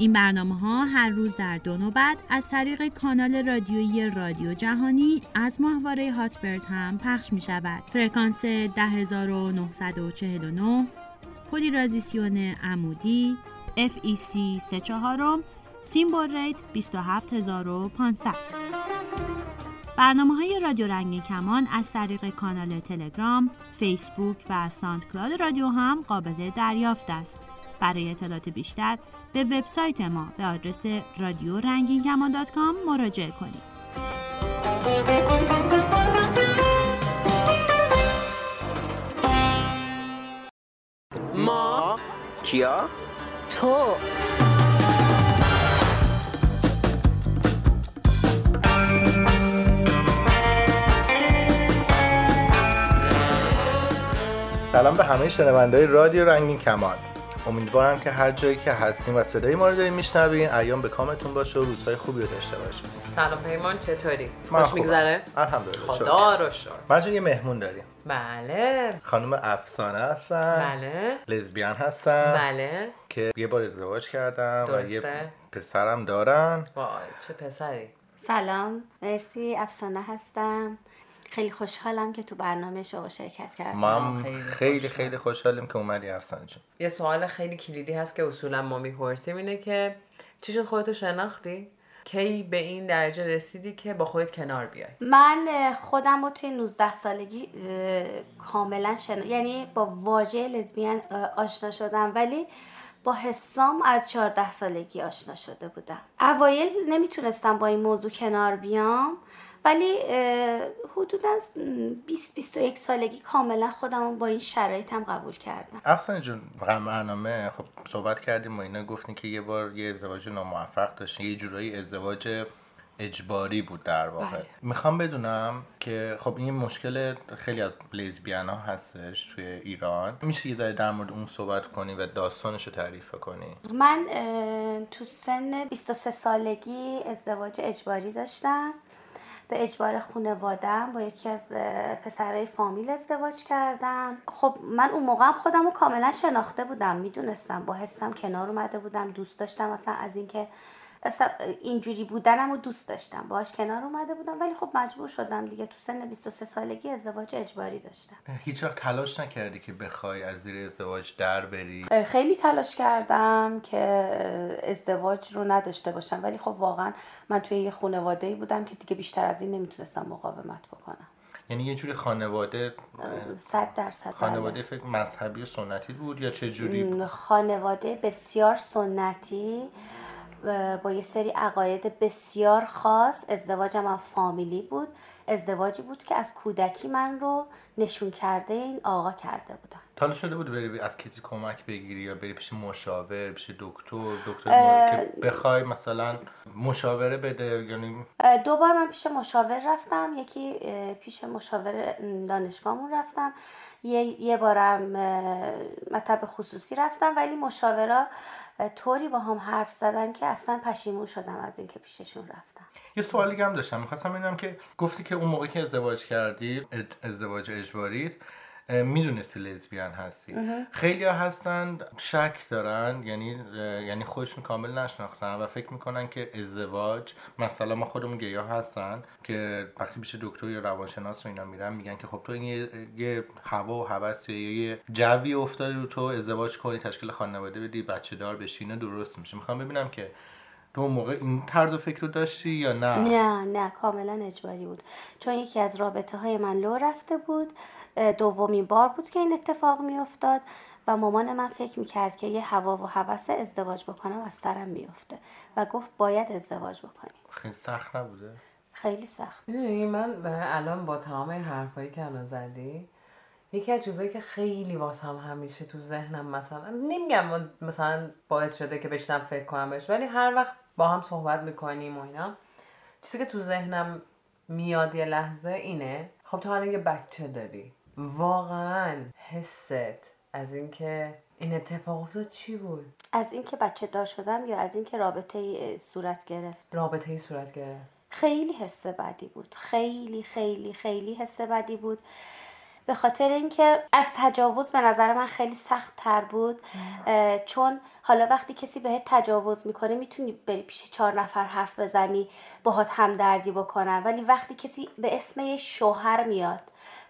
این برنامه ها هر روز در دو نوبت از طریق کانال رادیویی رادیو جهانی از ماهواره Hotbird هم پخش می شود. فرکانس 10949 پولاریزاسیون عمودی FEC 34 symbol rate 27500 برنامه های رادیو رنگین کمان از طریق کانال تلگرام، فیسبوک و SoundCloud رادیو هم قابل دریافت است. برای اطلاعات بیشتر به وبسایت ما به آدرس رادیو رنگین کمان دات کام مراجعه کنید. ما کیا؟ تو سلام به همه شنوندهای رادیو رنگین کمان امیدوارم که هر جایی که هستیم و صدای ما رو دارین میشنوین. ایام به کامتون باشه و روزهای خوبی رو داشته باشین. سلام پیمان چطوری؟ من خوش. میگذره؟ الحمدلله خدا رو شکر. من یه مهمون داریم. بله. خانم افسانه هستن. بله. لزبیان هستن. بله. که یه بار ازدواج کردن و یه درسته. پسرم دارن. وای چه پسری. سلام. مرسی افسانه هستم. خیلی خوشحالم که تو برنامه شما شرکت کردم. ما خیلی خیلی. خیلی خوشحالیم که اومدی افسانه جون. یه سوال خیلی کلیدی هست که اصولا ما می‌پرسیم اینه که چی شد خودتو شناختی؟ کی به این درجه رسیدی که با خودت کنار بیای؟ من خودم رو توی 19 سالگی کاملا شنا... یعنی با واژه لزبیان آشنا شدم ولی با حسام از 14 سالگی آشنا شده بودم. اوایل نمی‌تونستم با این موضوع کنار بیام. ولی حدودا 20 21 سالگی کاملا خودم با این شرایطم قبول کردم. افسانه جون برنامه خب صحبت کردیم و اینا گفتین که یه بار یه ازدواج ناموفق داشتین یه جورایی ازدواج اجباری بود در واقع. بله. می‌خوام بدونم که خب این مشکل خیلی از لیزبیان ها هستش توی ایران. میشه یه ذره در مورد اون صحبت کنی و داستانش رو تعریف کنی؟ من تو سن 23 سالگی ازدواج اجباری داشتم. به اجبار خانوادم با یکی از پسرای فامیل ازدواج کردم. خب من اون موقع خودم رو کاملا شناخته بودم می‌دونستم با حسم کنار اومده بودم دوست داشتم اصلا از اینکه اینجوری بودنم رو دوست داشتم. باهاش کنار اومده بودم ولی خب مجبور شدم دیگه. تو سن 23 سالگی ازدواج اجباری داشتم. هیچ وقت تلاش نکردی که بخوای از زیر ازدواج در بری؟ خیلی تلاش کردم که ازدواج رو نداشته باشم. ولی خب واقعا من توی یه خانواده ای بودم که دیگه بیشتر از این نمی‌تونستم مقاومت بکنم. یعنی یه جوری خانواده صد درصد خانواده فکر مذهبی و سنتی بود یا چه جوری؟ بله. خانواده بسیار سنتی. و با یه سری عقاید بسیار خاص. ازدواجم هم فامیلی بود. ازدواجی بود که از کودکی من رو نشون کرده این آقا کرده بودن. حالا شده بود بری از کسی کمک بگیری یا بری پیش مشاور پیش دکتر دکتر مورد که بخوای مثلا مشاوره بده یعنی اه، دو بار من پیش مشاور رفتم یکی اه، پیش مشاور دانشگاهمون رفتم یه, یه بارم اه، مطب خصوصی رفتم ولی مشاورا اه، طوری با هم حرف زدن که اصلا پشیمون شدم از اینکه پیششون رفتم. یه سوالی هم داشتم می‌خواستم ببینم که گفتی که اون موقع که ازدواج کردی ازدواج اجباری می‌دونستی لزبیان هستی. خیلی ها هستن شک دارن یعنی یعنی خودشون کامل نشناختن و فکر می‌کنن که ازدواج مثلا ما خودمون گیا هستن که وقتی پیش دکتر یا روانشناس و اینا میرن میگن که خب تو این یه, یه هوا و هوس یه جوی افتادی رو تو ازدواج کنی تشکیل خانواده بدی بچه دار بشی اینا درست میشه. می‌خوام ببینم که تو اون موقع این طرز فکر رو داشتی یا نه؟ نه نه کاملا اجباری بود. چون یکی از رابطه های من لو رفته بود دومین بار بود که این اتفاق میافتاد و مامان من فکر می‌کرد که یه هوا و هوس ازدواج بکنم از سرم میفته و گفت باید ازدواج بکنی خیلی سخت نبوده؟ خیلی سخت. می‌دونی من الان با تمام این حرفایی که الان زدی یکی از چیزایی که خیلی واسم همیشه تو ذهنم مثلا نمیگم مثلا باعث شده که بشنم فکر کنم بهش ولی هر وقت با هم صحبت می‌کنیم و اینا. چیزی که تو ذهنم میاد یه لحظه اینه خب تو الان یه بچه داری. واقعا حست از اینکه این اتفاق افتاد چی بود؟ از اینکه بچه دار شدم یا از اینکه رابطه ای صورت گرفت؟ رابطه ای صورت گرفت. خیلی حس بدی بود. خیلی خیلی خیلی حس بدی بود. به خاطر اینکه از تجاوز به نظر من خیلی سخت تر بود چون حالا وقتی کسی بهت تجاوز می‌کنه می‌تونی بری پیش چهار نفر حرف بزنی باهات همدردی بکنن. ولی وقتی کسی به اسم شوهر میاد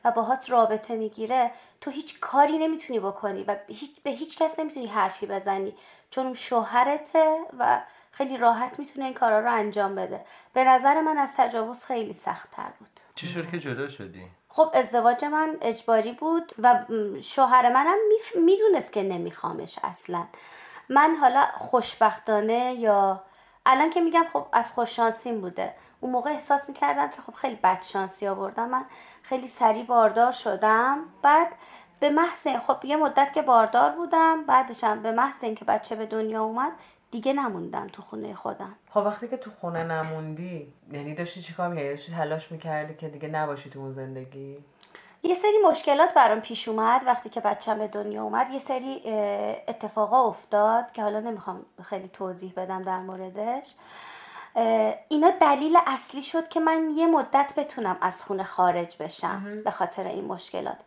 و باهات رابطه می‌گیره تو هیچ کاری نمی‌تونی بکنی و هیچ به هیچ کس نمی‌تونی حرفی بزنی. چون اون شوهرته و خیلی راحت می‌تونه این کارا رو انجام بده. به نظر من از تجاوز خیلی سخت تر بود. چی شد که جدا شدی؟ خب ازدواج من اجباری بود و شوهر منم می‌دونست که نمیخوامش اصلا. من حالا خوشبختانه یا الان که میگم خب از خوششانسیم بوده. اون موقع احساس می‌کردم که خب خیلی بد شانسی آوردم. من خیلی سریع باردار شدم. بعد به محض خب یه مدت که باردار بودم بعدشم به محض اینکه بچه به دنیا اومد دیگه نموندم تو خونه خودم. خب وقتی که تو خونه نموندی یعنی داشتی چیکار می‌کردی؟ داشتی تلاش می‌کردی که دیگه نباشی تو اون زندگی؟ یه سری مشکلات برام پیش اومد وقتی که بچم به دنیا اومد. یه سری اتفاقا افتاد که حالا نمی‌خوام خیلی توضیح بدم در موردش. اینا دلیل اصلی شد که من یه مدت بتونم از خونه خارج بشم به خاطر این مشکلات.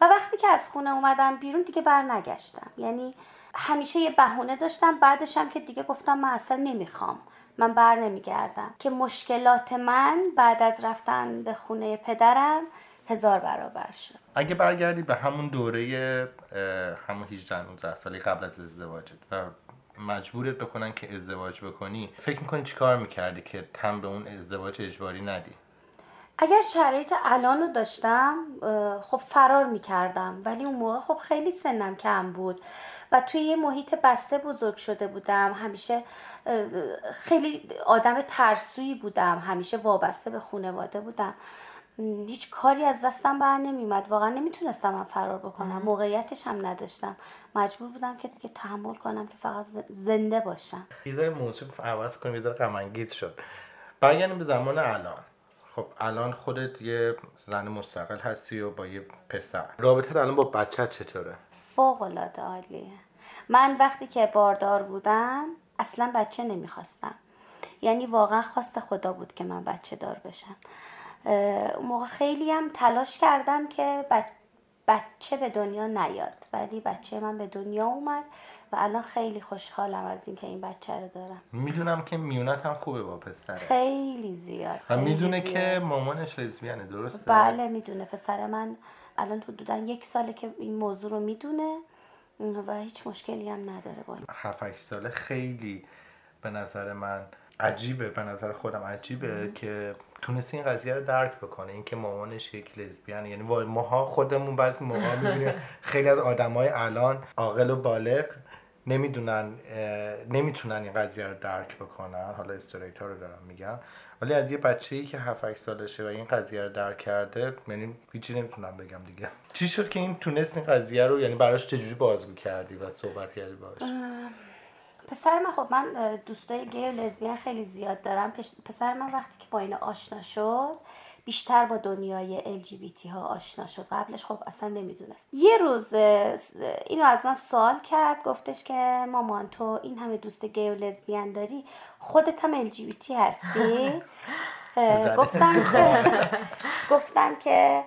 و وقتی که از خونه اومدم بیرون دیگه بر نگشتم یعنی همیشه یه بهونه داشتم بعدش هم که دیگه گفتم من اصلا نمی‌خوام. من بر نمیگردم. که مشکلات من بعد از رفتن به خونه پدرم هزار برابر شد. اگه برگردی به همون دوره همون 18 19 سالی قبل از ازدواجت و مجبورت بکنن که ازدواج بکنی فکر می‌کنی چیکار می‌کردی که تم به اون ازدواج اجباری ندی؟ اگر شرایط الان رو داشتم خب فرار می‌کردم. ولی اون موقع خب خیلی سنم کم بود و توی یه محیط بسته بزرگ شده بودم. همیشه خیلی آدم ترسویی بودم. همیشه وابسته به خانواده بودم. هیچ کاری از دستم بر نمیومد واقعا نمی‌تونستم من فرار بکنم. موقعیتش هم نداشتم. مجبور بودم که دیگه تحمل کنم که فقط زنده باشم. یه موضوع عوض کنیم. یه غم‌انگیز شد. برگردیم به زمان الان. خب الان خودت یه زن مستقل هستی و با یه پسر. رابطه الان با بچه چطوره؟ فوق العاده عالیه. من وقتی که باردار بودم اصلا بچه نمی‌خواستم. یعنی واقعا خواست خدا بود که من بچه دار بشم. موقع خیلی هم تلاش کردم که بچه به دنیا نیاد. ولی بچه من به دنیا اومد و الان خیلی خوشحالم از اینکه این بچه رو دارم. می‌دونم که میونت هم خوبه با پسره خیلی زیاد و خیلی می‌دونه زیاد. که مامانش لزبیانه درسته؟ بله می‌دونه. پسر من الان حدودا یک ساله که این موضوع رو می‌دونه و هیچ مشکلی هم نداره با این. 7 8 ساله خیلی به نظر من عجیبه به نظر خودم عجیبه که تونسته این قضیه رو درک بکنه اینکه مامانش یک لزبیانه یعنی ماها خودمون بعضی موقع می‌بینیم خیلی از آدمای الان عاقل و بالغ نمی‌دونن نمی‌تونن این قضیه رو درک بکنن. حالا استریت ها رو دارم میگم. ولی از یه بچه ای که 7 8 سالشه و این قضیه رو درک کرده یعنی هیچی نمی‌تونم بگم دیگه. چی شد که این تونست این قضیه رو یعنی براش چجوری بازگو کردی و صحبت کردی باهاش؟ پسر من خب من دوستای گی و لزبیان خیلی زیاد دارم. پسر من وقتی که با اینا آشنا شد بیشتر با دنیای LGBT ها آشنا شد. قبلش خب اصلا نمی‌دونست. یه روز اینو از من سوال کرد گفتش که مامان تو این همه دوست گی و لزبیان داری؟ خودت هم LGBT هستی. گفتم که گفتم که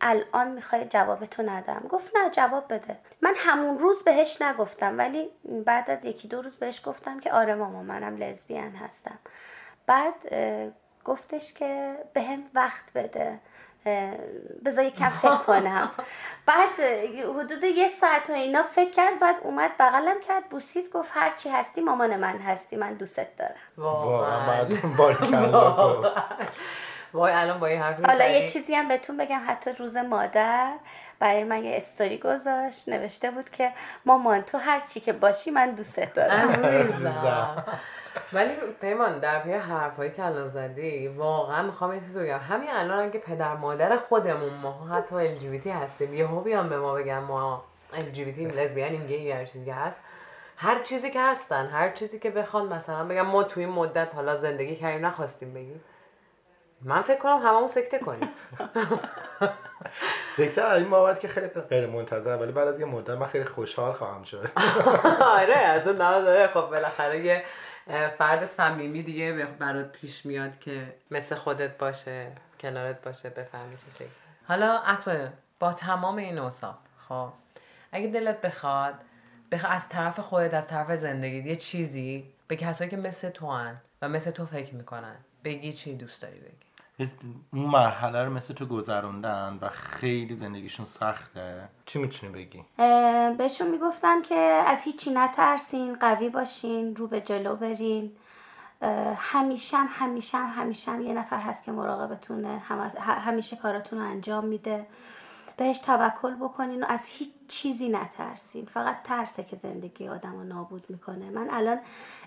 الان می‌خوای جواب تو ندم. گفت نه جواب بده. من همون روز بهش نگفتم ولی بعد از یکی دو روز بهش گفتم که آره ماما منم لزبیان هستم. بعد گفتش که به هم وقت بده. بذار یکم فکر کنم. بعد حدود یه ساعت و اینا فکر کرد بعد اومد بغلم کرد بوسید گفت هرچی هستی مامان من هستی من دوستت دارم. واقعا. وای الان با این حرفی حالا. یه چیزی هم بهتون بگم حتی روز مادر برای من یه استوری گذاشت نوشته بود که مامان تو هر چی که باشی من دوستت دارم. عزیزم. ولی پیمان در پی حرفایی که الان زدی واقعا می‌خوام یه چیزی بگم. همین الان اگه پدر مادر خودمون ما حتی LGBT هستیم یهو بیان به ما بگن ما LGBT لزبیانیم گی هر چیزی هست. هر چیزی که هستن هر چیزی که بخوان مثلا بگم ما توی این مدت حالا زندگی کردیم نخواستیم بگیم. من فکر کنم هممون سکته کنیم. سکته از این بابت که خیلی غیر منتظر ولی بعد از یه مدت من خیلی خوشحال خواهم شد. آره از اون داره. خب بالاخره یه فرد صمیمی دیگه برات پیش میاد که مثل خودت باشه کنارت باشه بفهمی چه شکل حالا افسانه با تمام این اوصاف خب اگه دلت بخواد بخ... از طرف خودت از طرف زندگی یه چیزی به کسایی که مثل تو هن و مثل تو فکر می‌کنن بگی چی دوست داری بگی؟ اون مرحله رو مثل تو گذروندن و خیلی زندگیشون سخته؟ چی می‌تونی بگی؟ بهشون می‌گفتم که از هیچی نترسین قوی باشین رو به جلو برین. همیشه هم همیشه هم همیشه هم یه نفر هست که مراقبتونه همیشه کاراتون رو انجام میده. بهش توکل بکنین و از هیچ چیزی نترسین. فقط ترسه که زندگی آدم رو نابود می‌کنه. من الان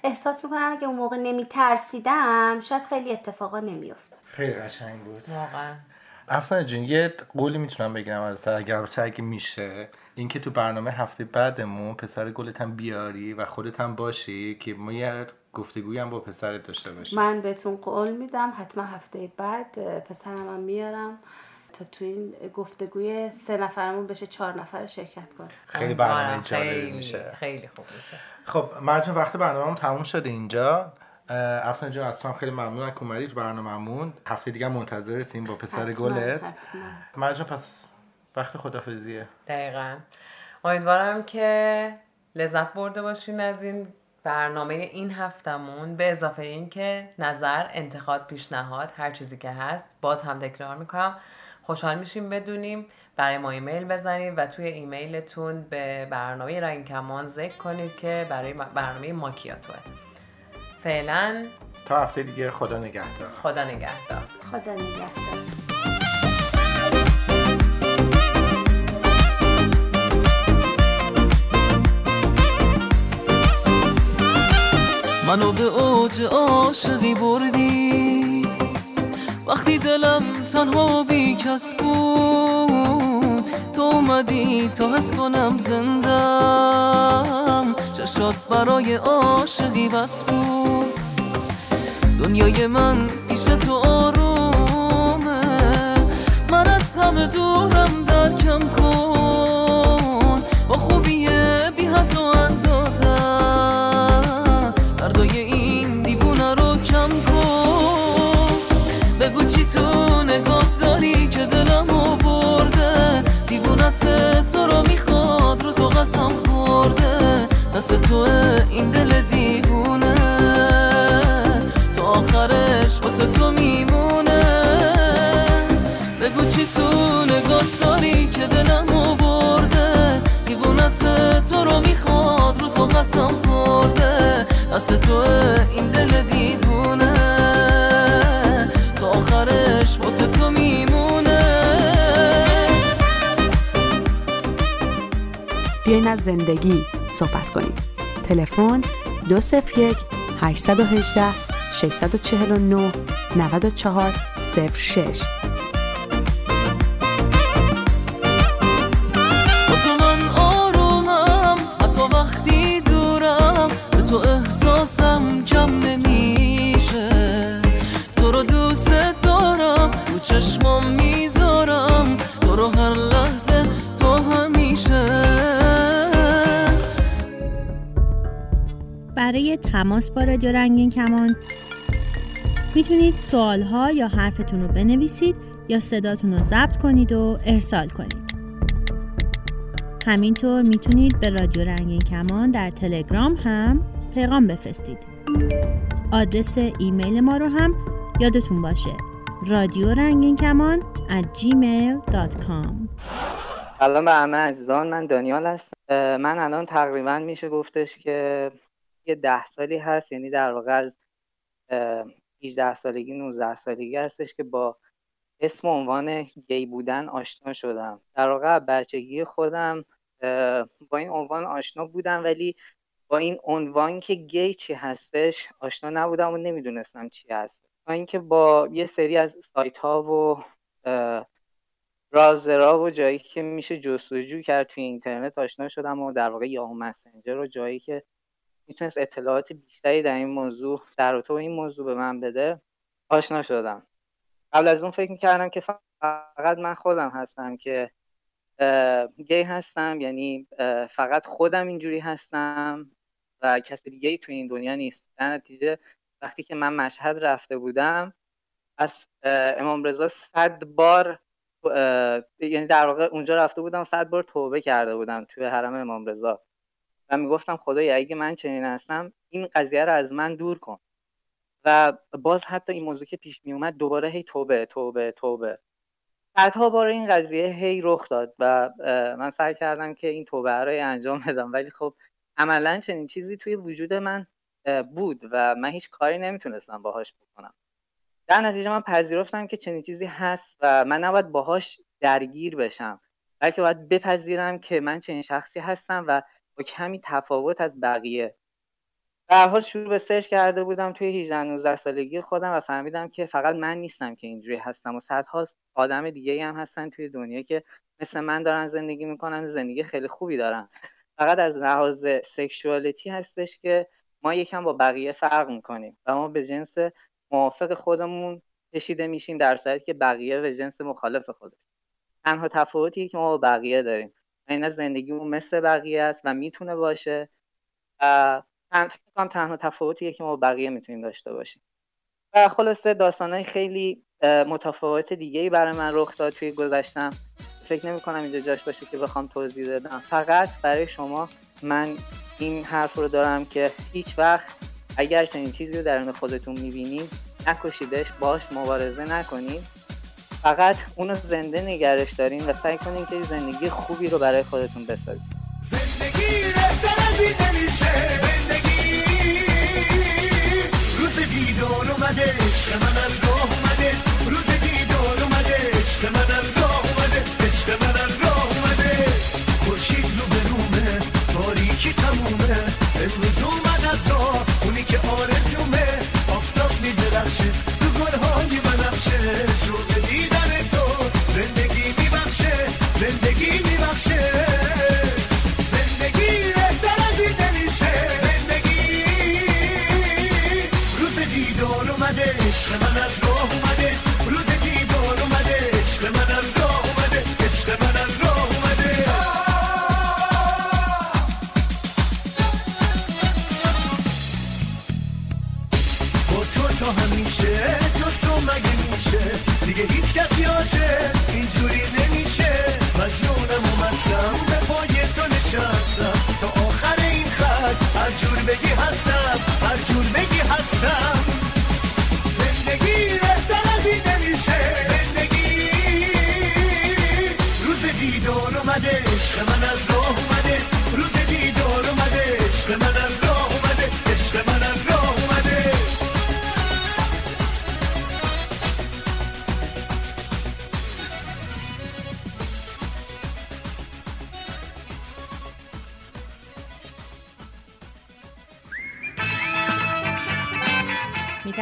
احساس می‌کنم اگه اون موقع نمیترسیدم شاید خیلی اتفاقا نمیافت خیلی قشنگ بود. واقعا. افسانه جون یه قولی می‌تونم بگم از اگر اگه میشه اینکه تو برنامه هفته بعدمون پسر گلت هم بیاری و خودت هم باشی که ما یه گفتگوی هم با پسرت داشته باشیم. من بهتون قول میدم حتما هفته بعد پسرم هم میارم. تا تو این گفتگوی سه نفرمون بشه چهار نفر شرکت کنه خیلی برنامه جالبی میشه. خیلی خوب میشه. خب مرجان وقت برنامه تموم شده اینجا. افسان جان از خیلی ممنون که اومدی تو برنامه‌مون. هفته دیگه منتظرتیم با پسر گلت. مرجان پس وقت خدافزیه. دقیقا. امیدوارم که لذت برده باشین از این برنامه این هفتمون به اضافه این که نظر انتقاد پیشنهاد هر چیزی که هست باز هم تکرار می‌کنم. خوشحال میشیم بدونیم. برای ما ایمیل بزنید و توی ایمیلتون به برنامه رنگ کمان ذکر کنید که برای برنامه ماکیاتوه فعلا تا هفته دیگه خدا نگهدار. خدا نگهدار. خدا نگهدار. منو به اوج عاشقی بردی. وقتی دلم تنها بی کس بود تو اومدی تا حس کنم زندم. چشات برای عاشقی بس بود. دنیای من پیش تو آرومه. من از همه دورم درکم کن. دست تو این دل دیوونه. تو آخرش واسه تو میمونه. بگو چی تو نگاه داری که دلمو برده دیوونت تو رو می‌خواد رو تو قسم خورده. دست تو این دل دیوونه. تو آخرش واسه تو میمونه. بیاین از زندگی. صحبت کنیم. تلفن 201 818 649 94 06 برای تماس با رادیو رنگین کمان. می‌تونید سوالها یا حرفتون رو بنویسید یا صداتون رو ضبط کنید و ارسال کنید. همینطور می‌تونید به رادیو رنگین کمان در تلگرام هم پیغام بفرستید. آدرس ایمیل ما رو هم یادتون باشه. رادیو رنگین کمان at gmail.com سلام به همه عزیزان من دانیال هستم. من الان تقریبا میشه گفتش که یه ده سالی هست یعنی در واقع از 18 سالگی 19 سالگی هستش که با اسم و عنوان گی بودن آشنا شدم. در واقع بچگی خودم با این عنوان آشنا بودم ولی با این عنوان که گی چی هستش آشنا نبودم و نمی‌دونستم چی هست. تا اینکه با یه سری از سایت ها و رازرا و جایی که میشه جستجو کرد توی اینترنت آشنا شدم و در واقع یاهو مسنجر و جایی که می‌تونست اطلاعات بیشتری در این موضوع در رابطه این موضوع به من بده آشنا شدم. قبل از اون فکر می‌کردم که فقط من خودم هستم که گی هستم یعنی فقط خودم اینجوری هستم و کسی دیگه ای تو این دنیا نیست. در نتیجه وقتی که من مشهد رفته بودم از امام رضا صد بار یعنی در واقع اونجا رفته بودم صد بار توبه کرده بودم توی حرم امام رضا. و می‌گفتم خدایا اگه من چنین هستم این قضیه رو از من دور کن. و باز حتی این موضوع که پیش می اومد دوباره هی توبه توبه توبه. صدها بار این قضیه هی رخ داد و من سعی کردم که این توبه رو انجام بدم. ولی خب عملا چنین چیزی توی وجود من بود و من هیچ کاری نمی‌تونستم باهاش بکنم. در نتیجه من پذیرفتم که چنین چیزی هست و من نباید باهاش درگیر بشم بلکه باید بپذیرم که من چنین شخصی هستم و کمی تفاوت از بقیه. در حال شروع به سرچ کرده بودم توی 18 19 سالگی خودم و فهمیدم که فقط من نیستم که اینجوری هستم و صدها آدم دیگه هم هستن توی دنیا که مثل من دارن زندگی می‌کنن زندگی خیلی خوبی دارن. فقط از لحاظ سکشوالیتی هستش که ما یکم با بقیه فرق می‌کنیم و ما به جنس موافق خودمون کشیده میشیم در صورتی که بقیه به جنس مخالف خودش تنها تفاوتی که ما با بقیه داریم. این زندگیمون مثل بقیه است و می‌تونه باشه. فکر کنم تنها تفاوتیه که ما بقیه می‌تونیم داشته باشیم. و خلاصه داستانهای خیلی متفاوت دیگه ای برای من رخ داد توی گذشتم. فکر نمی کنم اینجا جاش باشه که بخوام توضیح بدم. فقط برای شما من این حرف رو دارم که هیچ وقت اگر چنین چیزی رو درون خودتون می‌بینید نکشیدش باش مبارزه نکنید. فقط اونو زنده نگرش دارین و سعی کنین که زندگی خوبی رو برای خودتون بسازید زندگی زندگی روز دیدار اومده من از راه اومده. روز دیدار اومده من کسی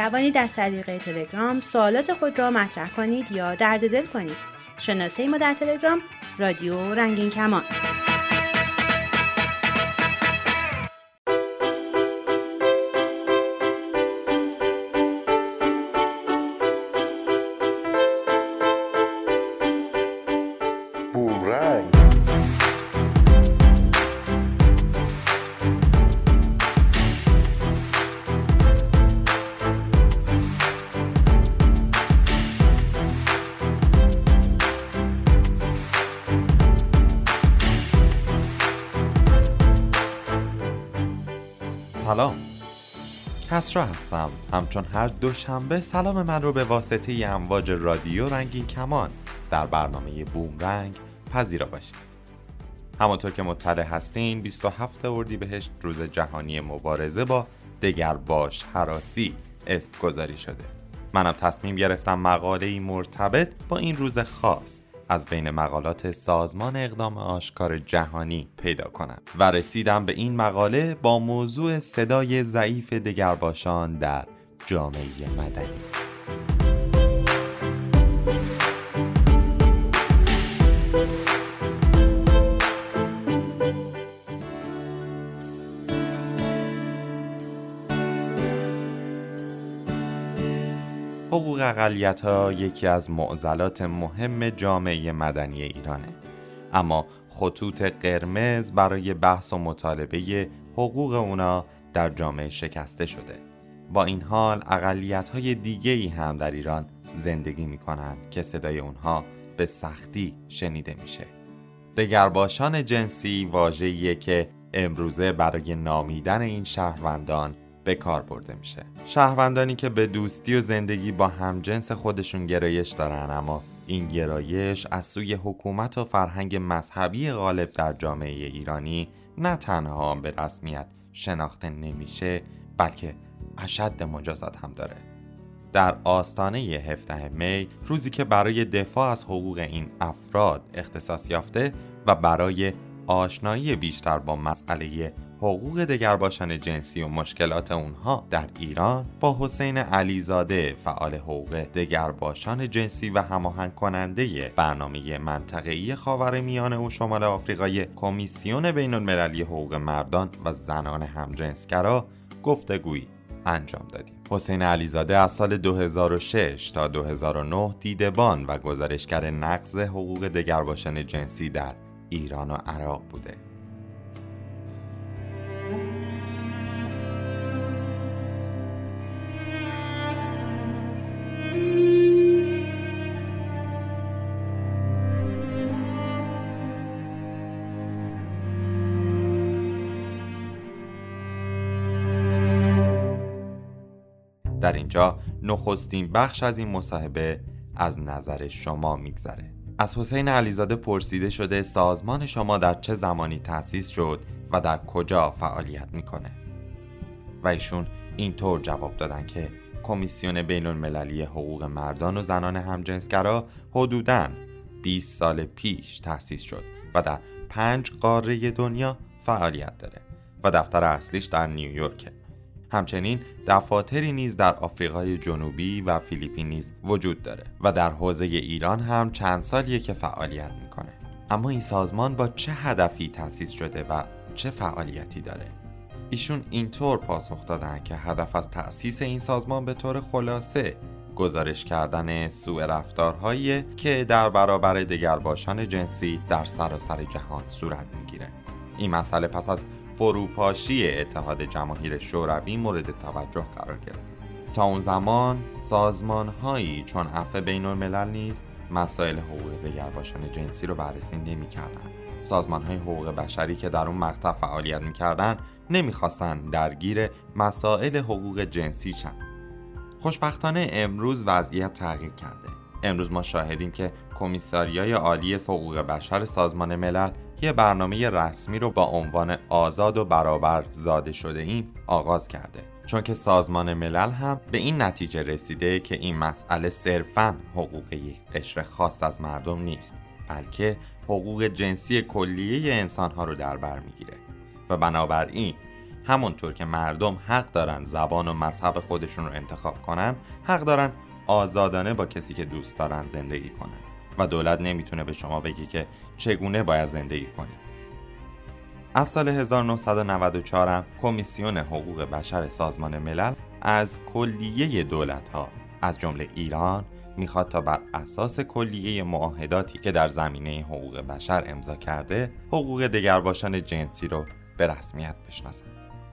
توانید از طریق تلگرام سوالات خود را مطرح کنید یا درد دل کنید. شناسه ما در تلگرام رادیو رنگین کمان. کسرا هستم. همچون هر دوشنبه سلام من رو به واسطه ی امواج رادیو رنگین کمان در برنامه بومرنگ پذیرا باشید. همانطور که مطلع هستین 27 اردیبهشت روز جهانی مبارزه با دگرباش حراسی اسم گذاری شده. منم تصمیم گرفتم مقاله مرتبط با این روز خاص از بین مقالات سازمان اقدام آشکار جهانی پیدا کنم و رسیدم به این مقاله با موضوع صدای ضعیف دگرباشان در جامعه مدنی. اقلیت ها یکی از معضلات مهم جامعه مدنی ایرانه. اما خطوط قرمز برای بحث و مطالبه حقوق اونا در جامعه شکسته شده. با این حال اقلیت های دیگه ای هم در ایران زندگی می‌کنن که صدای اونها به سختی شنیده میشه. دگرباشان جنسی واژه‌ایه که امروزه برای نامیدن این شهروندان به کار برده میشه. شهروندانی که به دوستی و زندگی با همجنس خودشون گرایش دارن اما این گرایش از سوی حکومت و فرهنگ مذهبی غالب در جامعه ایرانی نه تنها به رسمیت شناخته نمیشه بلکه اشد مجازات هم داره. در آستانه 17 می روزی که برای دفاع از حقوق این افراد اختصاص یافته و برای آشنایی بیشتر با مسئله حقوق دگرباشان جنسی و مشکلات اونها در ایران با حسین علیزاده فعال حقوق دگرباشان جنسی و هماهنگ کننده برنامه منطقه‌ای خاورمیانه و شمال آفریقای کمیسیون بین المللی حقوق مردان و زنان همجنسگرا گفتگویی انجام دادیم. حسین علیزاده از سال 2006 تا 2009 دیدبان و گزارشگر نقض حقوق دگرباشان جنسی در ایران و عراق بوده. در اینجا نخستین بخش از این مصاحبه از نظر شما میگذره. از حسین علیزاده پرسیده شده سازمان شما در چه زمانی تأسیس شد و در کجا فعالیت می‌کنه؟ و ایشون اینطور جواب دادن که کمیسیون بین المللی حقوق مردان و زنان همجنسگرا حدوداً 20 سال پیش تأسیس شد و در پنج قاره دنیا فعالیت داره و دفتر اصلیش در نیویورکه. همچنین دفاتری نیز در آفریقای جنوبی و فیلیپین نیز وجود داره و در حوزه ایران هم چند سالیه که فعالیت می‌کنه. اما این سازمان با چه هدفی تأسیس شده و چه فعالیتی داره؟ ایشون اینطور پاسخ دادن که هدف از تأسیس این سازمان به طور خلاصه گزارش کردن سوء رفتارهایی که در برابر دگرباشان جنسی در سراسر جهان صورت می‌گیره. این مسئله پس از فروپاشی اتحاد جماهیر شوروی مورد توجه قرار گرفت. تا اون زمان سازمان هایی چون عفو بین الملل نیز مسائل حقوق دگرباشان جنسی رو بررسی نمی‌کردند. سازمان های حقوق بشری که در اون مقطع فعالیت می‌کردن نمی‌خواستن درگیر مسائل حقوق جنسی شن. خوشبختانه امروز وضعیت تغییر کرده. امروز ما شاهدیم که کمیساریای عالی حقوق بشر سازمان ملل یه برنامه رسمی رو با عنوان آزاد و برابر زاده شده ایم آغاز کرده. چون که سازمان ملل هم به این نتیجه رسیده که این مسئله صرفا حقوق یک قشر خاص از مردم نیست بلکه حقوق جنسی کلیه انسان ها رو در بر می‌گیره. و بنابراین همونطور که مردم حق دارن زبان و مذهب خودشون رو انتخاب کنن حق دارن آزادانه با کسی که دوست دارن زندگی کنن. و دولت نمی‌تونه به شما بگی که چگونه باید زندگی کنید از سال 1994 هم کمیسیون حقوق بشر سازمان ملل از کلیه دولت ها از جمله ایران می‌خواد تا بر اساس کلیه معاهداتی که در زمینه حقوق بشر امضا کرده حقوق دگرباشان جنسی رو به رسمیت بشناسند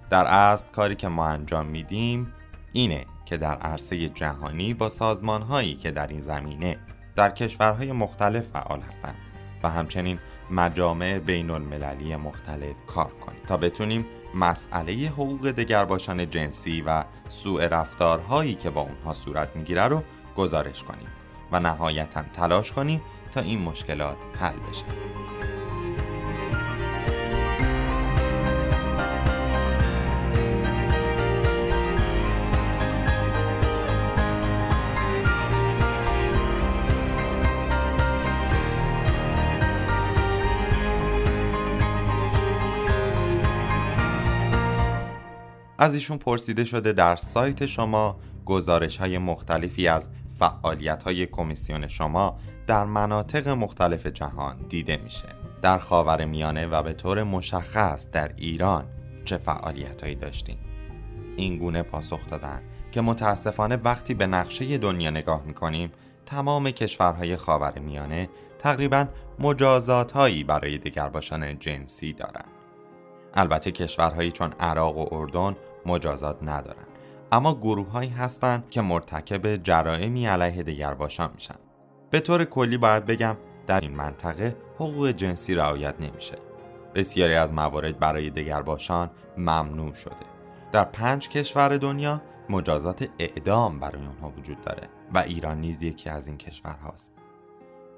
در اصل کاری که ما انجام میدیم اینه که در عرصه جهانی با سازمان هایی که در این زمینه در کشورهای مختلف فعال هستند و همچنین مجامع بین المللی مختلف کار کنیم تا بتونیم مسئله حقوق دگرباشان جنسی و سوء رفتارهایی که با اونها صورت می‌گیره رو گزارش کنیم و نهایتا تلاش کنیم تا این مشکلات حل بشه. از ایشون پرسیده شده در سایت شما گزارش های مختلفی از فعالیت های کمیسیون شما در مناطق مختلف جهان دیده میشه در خاور میانه و به طور مشخص در ایران چه فعالیت هایی داشتیم این گونه پاسخ دادن که متاسفانه وقتی به نقشه دنیا نگاه می‌کنیم تمام کشورهای خاور میانه تقریبا مجازات هایی برای دگرباشان جنسی دارند. البته کشورهایی چون عراق و اردن مجازات ندارند. اما گروه هایی هستند که مرتکب جرائمی علیه دگرباشان میشن. به طور کلی باید بگم در این منطقه حقوق جنسی رعایت نمیشه. بسیاری از موارد برای دگرباشان ممنوع شده. در پنج کشور دنیا مجازات اعدام برای آنها وجود داره و ایران نیز یکی از این کشورهاست.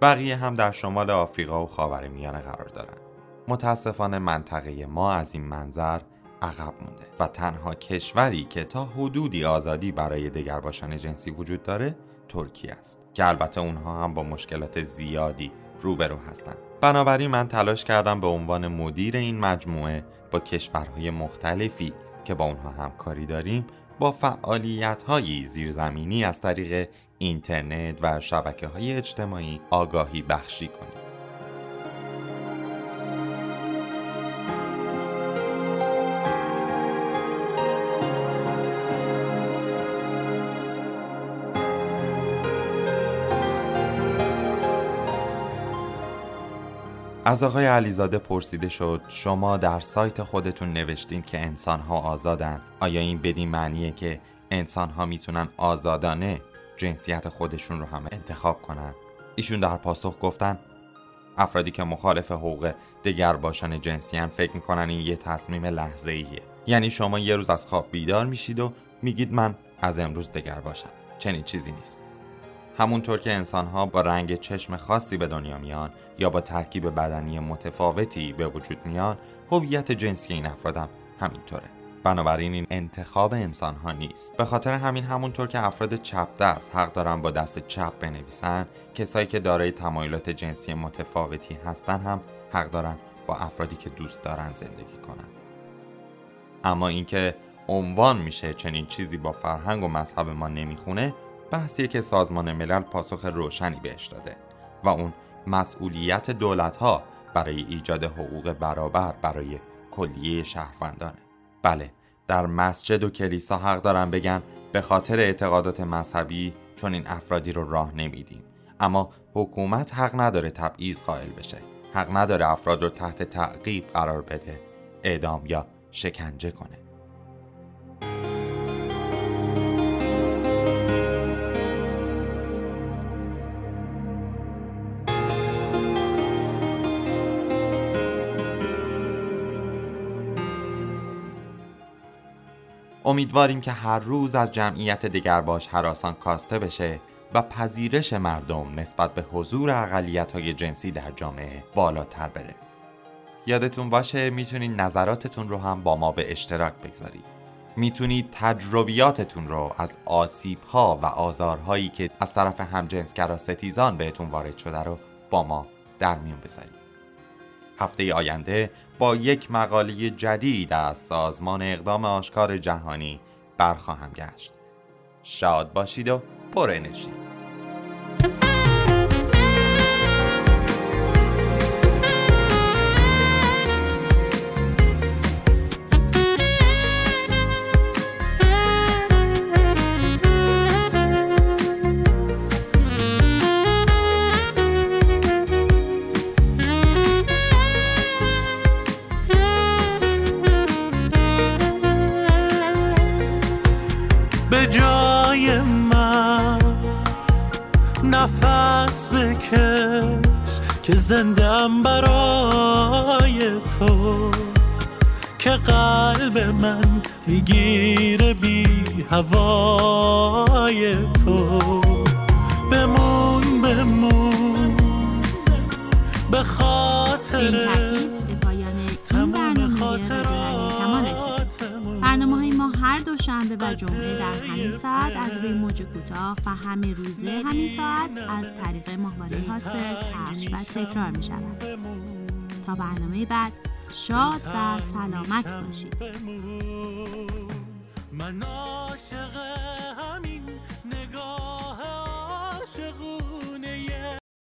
بقیه هم در شمال آفریقا و خاورمیانه قرار دارند. متاسفانه منطقه ما از این منظر عقب مونده و تنها کشوری که تا حدودی آزادی برای دگرباشان جنسی وجود داره ترکیه است که البته اونها هم با مشکلات زیادی روبرو هستند. بنابراین من تلاش کردم به عنوان مدیر این مجموعه با کشورهای مختلفی که با اونها همکاری داریم با فعالیت های زیرزمینی از طریق اینترنت و شبکه های اجتماعی آگاهی بخشی کنیم. از آقای علیزاده پرسیده شد شما در سایت خودتون نوشتین که انسان ها آزادن. آیا این بدین معنیه که انسان ها می‌تونن آزادانه جنسیت خودشون رو هم انتخاب کنن؟ ایشون در پاسخ گفتن افرادی که مخالف حقوق دگر باشن جنسی هم فکر می‌کنن این یه تصمیم لحظه ایه یعنی شما یه روز از خواب بیدار میشید و میگید من از امروز دگر باشم. چنین چیزی نیست. همونطور که انسانها با رنگ چشم خاصی به دنیا میان یا با ترکیب بدنی متفاوتی به وجود میان هویت جنسی این افرادم همینطوره. بنابراین این انتخاب انسان ها نیست. به خاطر همین همونطور که افراد چپ دست حق دارن با دست چپ بنویسن کسایی که دارای تمایلات جنسی متفاوتی هستن هم حق دارن با افرادی که دوست دارن زندگی کنن. اما اینکه عنوان میشه چنین چیزی با فرهنگ و مذهب ما نمی‌خونه بحثیه که سازمان ملل پاسخ روشنی بهش داده و اون مسئولیت دولت ها برای ایجاد حقوق برابر برای کلیه شهروندانه. بله در مسجد و کلیسا حق دارن بگن به خاطر اعتقادات مذهبی چون این افرادی رو راه نمیدیم. اما حکومت حق نداره تبعیض قائل بشه. حق نداره افراد رو تحت تعقیب قرار بده اعدام یا شکنجه کنه. امیدواریم که هر روز از جمعیت دگرباش حراسان کاسته بشه و پذیرش مردم نسبت به حضور اقلیت های جنسی در جامعه بالاتر بره. یادتون باشه می‌تونید نظراتتون رو هم با ما به اشتراک بگذارید. می‌تونید تجربیاتتون رو از آسیب ها و آزارهایی که از طرف همجنسگرا ستیزان بهتون وارد شده رو با ما در میون بذارید. هفته آینده با یک مقاله جدید از سازمان اقدام آشکار جهانی برخواهم گشت. شاد باشید و پر انرژی. نفس بکش که زندم برای تو که قلب من می‌گیره بی هوای تو. بمون بمون به خاطر هر دوشنبه و جمعه در همین ساعت از روی موج کوتاه و همه روزه همین ساعت از طریق ماهواره هاتبرگ پخش و تکرار می شود تا برنامه بعد شاد و سلامت باشید. من عاشق همین نگاه عاشقون